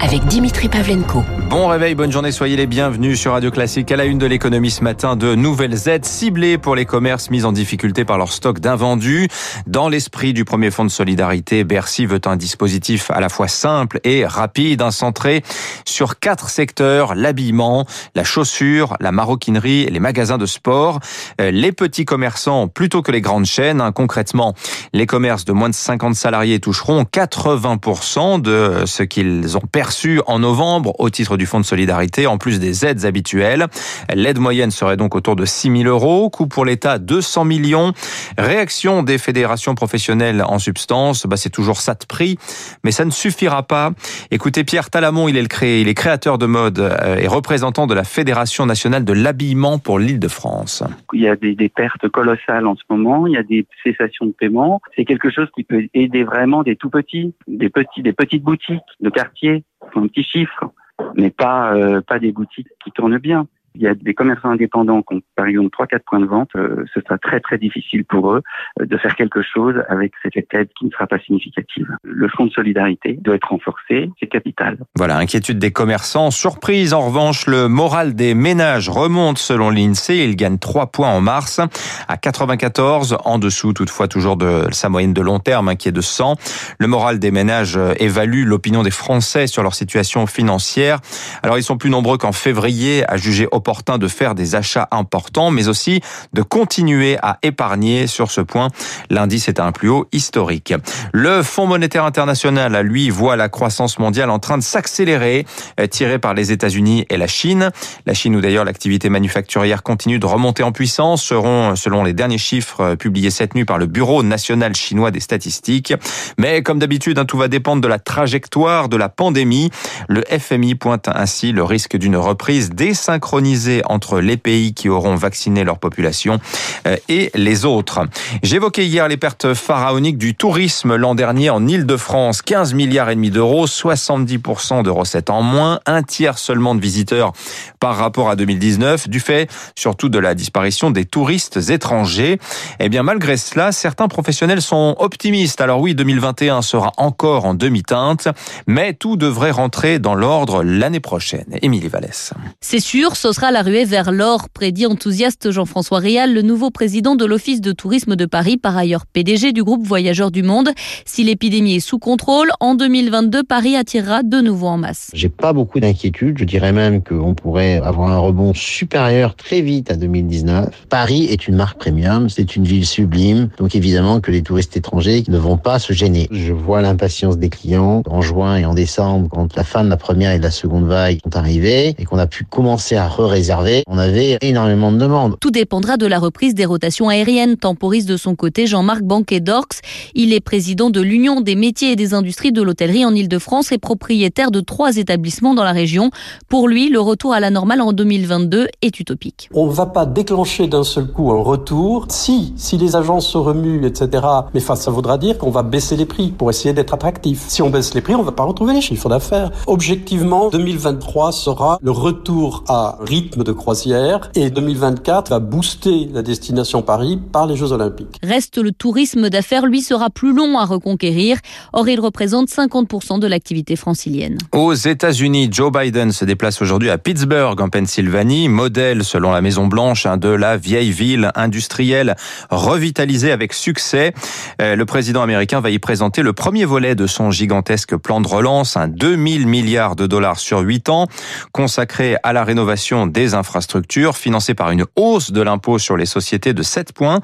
avec Dimitri Pavlenko. Bon réveil, bonne journée, soyez les bienvenus sur Radio Classique. À la une de l'économie ce matin, de nouvelles aides ciblées pour les commerces mis en difficulté par leur stock d'invendus. Dans l'esprit du premier fonds de solidarité, Bercy veut un dispositif à la fois simple et rapide, centré sur quatre secteurs, l'habillement, la chaussure, la maroquinerie les magasins de sport. Euh, les petits commerçants plutôt que les grandes chaînes. Hein. Concrètement, les commerces de moins de 50 salariés toucheront 80% de ce qu'ils ont perçu en novembre au titre du fonds de solidarité, en plus des aides habituelles. L'aide moyenne serait donc autour de 6 000 euros, coût pour l'État 200 millions. Réaction des fédérations professionnelles en substance, bah c'est toujours ça de prix, mais ça ne suffira pas. Écoutez, Pierre Talamon, il est, le cré... il est créateur de mode euh, et représentant de la Fédération nationale de l'habillement pour l'île de France. Il y a des, des pertes colossales en ce moment, il y a des cessations de paiement. C'est quelque chose qui peut aider vraiment des tout petits, des petits, des petites boutiques de quartier, un petit chiffre, mais pas euh, pas des boutiques qui tournent bien il y a des commerçants indépendants qui ont par exemple 3-4 points de vente, euh, ce sera très très difficile pour eux euh, de faire quelque chose avec cette aide qui ne sera pas significative. Le fonds de solidarité doit être renforcé, c'est capital. Voilà, inquiétude des commerçants. Surprise en revanche, le moral des ménages remonte selon l'INSEE. Il gagne 3 points en mars à 94, en dessous toutefois toujours de sa moyenne de long terme hein, qui est de 100. Le moral des ménages euh, évalue l'opinion des Français sur leur situation financière. Alors ils sont plus nombreux qu'en février à juger opportun de faire des achats importants, mais aussi de continuer à épargner sur ce point. L'indice est à un plus haut historique. Le Fonds monétaire international, lui, voit la croissance mondiale en train de s'accélérer, euh, tirée par les États-Unis et la Chine. La Chine, où d'ailleurs l'activité manufacturière continue de remonter en puissance, seront, selon les derniers chiffres euh, publiés cette nuit par le Bureau national chinois des statistiques. Mais comme d'habitude, hein, tout va dépendre de la trajectoire de la pandémie. Le FMI pointe ainsi le risque d'une reprise désynchronisée entre les pays qui auront vacciné leur population euh, et les autres. J'évoquais hier les pertes pharaoniques du tourisme l'an dernier en Ile-de-France. 15 milliards et demi d'euros, 70% de recettes en moins, un tiers seulement de visiteurs par rapport à 2019, du fait surtout de la disparition des touristes étrangers. Eh bien, malgré cela, certains professionnels sont optimistes. Alors oui, 2021 sera encore en demi-teinte, mais tout devrait rentrer dans l'ordre l'année prochaine. Émilie Vallès. C'est sûr, ce sera la ruée vers l'or, prédit enthousiaste Jean-François Réal, le nouveau président de l'Office de tourisme de Paris, par ailleurs PDG du groupe Voyageurs du Monde. Si l'épidémie est sous contrôle, en 2022, Paris attirera de nouveau en masse. J'ai pas beaucoup d'inquiétude. Je dirais même qu'on pourrait avoir un rebond supérieur très vite à 2019. Paris est une marque premium, c'est une ville sublime. Donc évidemment que les touristes étrangers ne vont pas se gêner. Je vois l'impatience des clients en juin et en décembre quand la fin de la première et de la seconde vague sont arrivées et qu'on a pu commencer à réservé, on avait énormément de demandes. Tout dépendra de la reprise des rotations aériennes, temporise de son côté Jean-Marc Banquet-Dorx. Il est président de l'Union des métiers et des industries de l'hôtellerie en Ile-de-France et propriétaire de trois établissements dans la région. Pour lui, le retour à la normale en 2022 est utopique. On ne va pas déclencher d'un seul coup un retour. Si, si les agences se remuent, etc. Mais enfin, ça voudra dire qu'on va baisser les prix pour essayer d'être attractif. Si on baisse les prix, on ne va pas retrouver les chiffres d'affaires. Objectivement, 2023 sera le retour à rythme de croisière et 2024 va booster la destination Paris par les Jeux Olympiques. Reste le tourisme d'affaires, lui sera plus long à reconquérir. Or, il représente 50% de l'activité francilienne. Aux États-Unis, Joe Biden se déplace aujourd'hui à Pittsburgh, en Pennsylvanie, modèle selon la Maison Blanche hein, de la vieille ville industrielle revitalisée avec succès. Euh, le président américain va y présenter le premier volet de son gigantesque plan de relance, un 2000 milliards de dollars sur 8 ans, consacré à la rénovation des infrastructures financées par une hausse de l'impôt sur les sociétés de 7 points.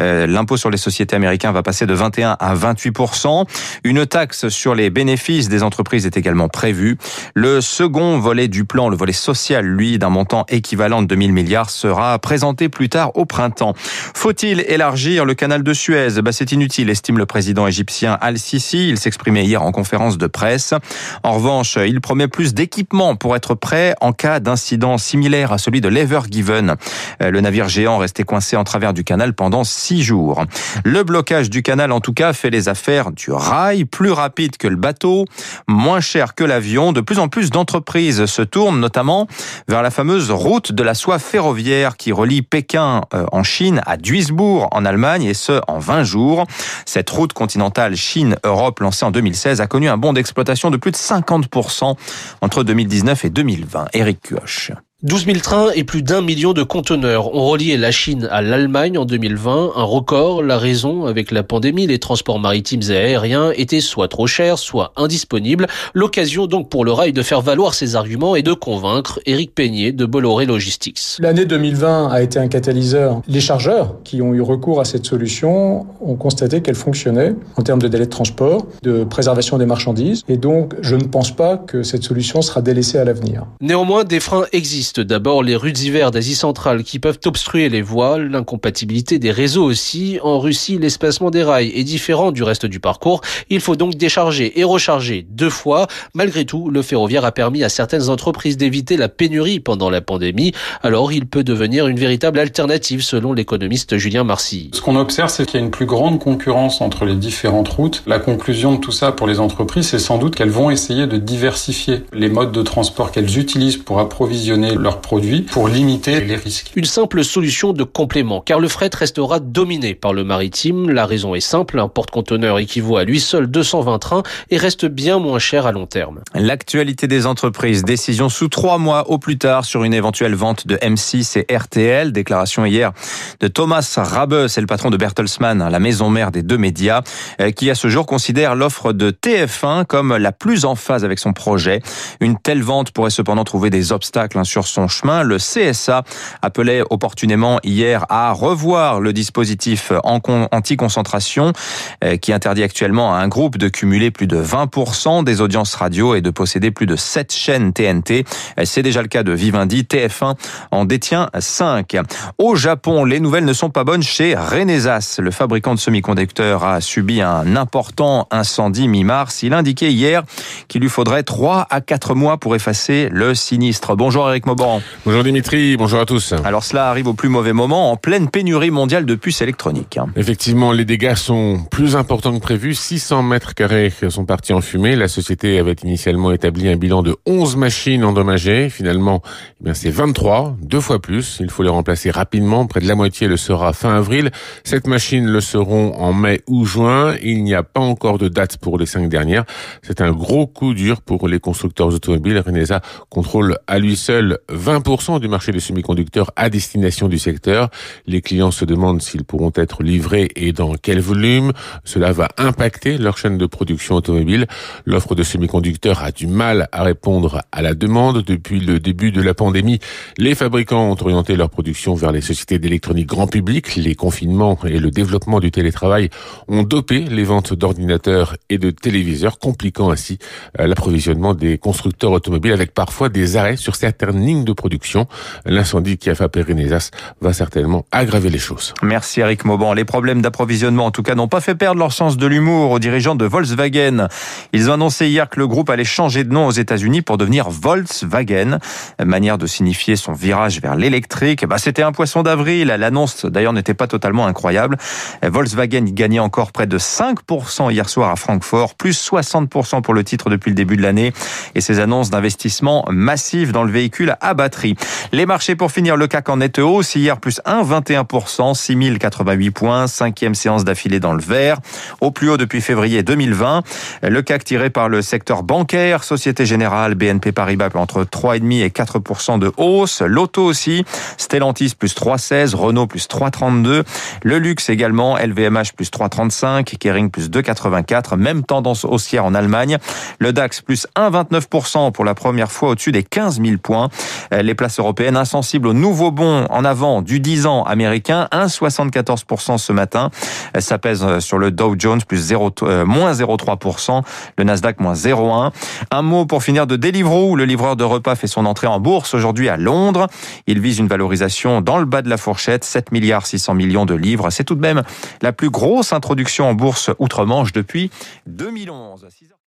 Euh, l'impôt sur les sociétés américain va passer de 21 à 28% Une taxe sur les bénéfices des entreprises est également prévue. Le second volet du plan, le volet social, lui, d'un montant équivalent de 2000 milliards, sera présenté plus tard au printemps. Faut-il élargir le canal de Suez? Bah, C'est inutile, estime le président égyptien Al-Sisi. Il s'exprimait hier en conférence de presse. En revanche, il promet plus d'équipements pour être prêt en cas d'incident similaire similaire à celui de l'Ever Given. Euh, le navire géant restait coincé en travers du canal pendant six jours. Le blocage du canal, en tout cas, fait les affaires du rail, plus rapide que le bateau, moins cher que l'avion. De plus en plus d'entreprises se tournent notamment vers la fameuse route de la soie ferroviaire qui relie Pékin euh, en Chine à Duisbourg en Allemagne et ce en 20 jours. Cette route continentale Chine-Europe lancée en 2016 a connu un bond d'exploitation de plus de 50% entre 2019 et 2020. Eric Kioch. 12 000 trains et plus d'un million de conteneurs ont relié la Chine à l'Allemagne en 2020, un record. La raison, avec la pandémie, les transports maritimes et aériens étaient soit trop chers, soit indisponibles. L'occasion donc pour le rail de faire valoir ses arguments et de convaincre Éric Peignet de Bolloré Logistics. L'année 2020 a été un catalyseur. Les chargeurs qui ont eu recours à cette solution ont constaté qu'elle fonctionnait en termes de délai de transport, de préservation des marchandises. Et donc, je ne pense pas que cette solution sera délaissée à l'avenir. Néanmoins, des freins existent D'abord, les rues d'hiver d'Asie centrale qui peuvent obstruer les voies, l'incompatibilité des réseaux aussi. En Russie, l'espacement des rails est différent du reste du parcours. Il faut donc décharger et recharger deux fois. Malgré tout, le ferroviaire a permis à certaines entreprises d'éviter la pénurie pendant la pandémie. Alors, il peut devenir une véritable alternative selon l'économiste Julien Marcy. Ce qu'on observe, c'est qu'il y a une plus grande concurrence entre les différentes routes. La conclusion de tout ça pour les entreprises, c'est sans doute qu'elles vont essayer de diversifier les modes de transport qu'elles utilisent pour approvisionner leurs produits pour limiter les risques. Une simple solution de complément, car le fret restera dominé par le maritime. La raison est simple, un porte-conteneur équivaut à lui seul 220 trains et reste bien moins cher à long terme. L'actualité des entreprises, décision sous trois mois au plus tard sur une éventuelle vente de M6 et RTL. Déclaration hier de Thomas Rabe, c'est le patron de Bertelsmann, la maison mère des deux médias, euh, qui à ce jour considère l'offre de TF1 comme la plus en phase avec son projet. Une telle vente pourrait cependant trouver des obstacles hein, sur son chemin. Le CSA appelait opportunément hier à revoir le dispositif anti-concentration euh, qui interdit actuellement à un groupe de cumuler plus de 20% des audiences radio et de posséder plus de 7 chaînes TNT. Euh, c'est déjà le cas de Vivendi. TF1 en détient 5. Au Japon, les nouvelles ne sont pas bonnes chez Renesas. Le fabricant de semi-conducteurs a subi un important incendie mi-mars. Il indiquait hier qu'il lui faudrait 3 à 4 mois pour effacer le sinistre. Bonjour Eric Bonjour Dimitri, bonjour à tous. Alors cela arrive au plus mauvais moment, en pleine pénurie mondiale de puces électroniques. Hein. Effectivement, les dégâts sont plus importants que prévu. 600 mètres carrés sont partis en fumée. La société avait initialement établi un bilan de 11 machines endommagées. Finalement, eh bien c'est 23, deux fois plus. Il faut les remplacer rapidement. Près de la moitié le sera fin avril. Cette machines le seront en mai ou juin. Il n'y a pas encore de date pour les cinq dernières. C'est un gros coup dur pour les constructeurs automobiles. Renesa contrôle à lui seul 20% du marché des semi-conducteurs à destination du secteur. Les clients se demandent s'ils pourront être livrés et dans quel volume. Cela va impacter leur chaîne de production automobile. L'offre de semi-conducteurs a du mal à répondre à la demande. Depuis le début de la pandémie, les fabricants ont orienté leur production vers les sociétés d'électronique grand public. Les confinements et le développement du télétravail ont dopé les ventes d'ordinateurs et de téléviseurs, compliquant ainsi euh, l'approvisionnement des constructeurs automobiles avec parfois des arrêts sur certaines lignes de production. L'incendie qui a frappé Renesas va certainement aggraver les choses. Merci Eric Mauban. Les problèmes d'approvisionnement, en tout cas, n'ont pas fait perdre leur sens de l'humour aux dirigeants de Volkswagen. Ils ont annoncé hier que le groupe allait changer de nom aux États-Unis pour devenir Volkswagen, manière de signifier son virage vers l'électrique. Bah, c'était un poisson d'avril. L'annonce, d'ailleurs, n'était pas totalement incroyable. Volkswagen gagnait encore près de 5% hier soir à Francfort, plus 60% pour le titre depuis le début de l'année. Et ces annonces d'investissement massifs dans le véhicule à batterie. Les marchés pour finir, le CAC en nette hausse. Hier, plus 1,21%, 6088 points, cinquième séance d'affilée dans le vert. Au plus haut depuis février 2020. Le CAC tiré par le secteur bancaire, Société Générale, BNP Paribas entre 3,5 et 4% de hausse. L'auto aussi, Stellantis plus 3,16, Renault plus 3,32. Le luxe également, LVMH plus 3,35, Kering plus 2,84. Même tendance haussière en Allemagne. Le DAX plus 1,29% pour la première fois au-dessus des 15 000 points. Euh, les places européennes insensibles au nouveau bond en avant du 10 ans américain, 1,74% ce matin. Euh, ça pèse euh, sur le Dow Jones, plus 0, moins 0,3%, le Nasdaq moins 0,1. Un mot pour finir de Deliveroo, le livreur de repas fait son entrée en bourse aujourd'hui à Londres. Il vise une valorisation dans le bas de la fourchette, 7 milliards 600 millions de livres. C'est tout de même la plus grosse introduction en bourse outre-Manche depuis 2011.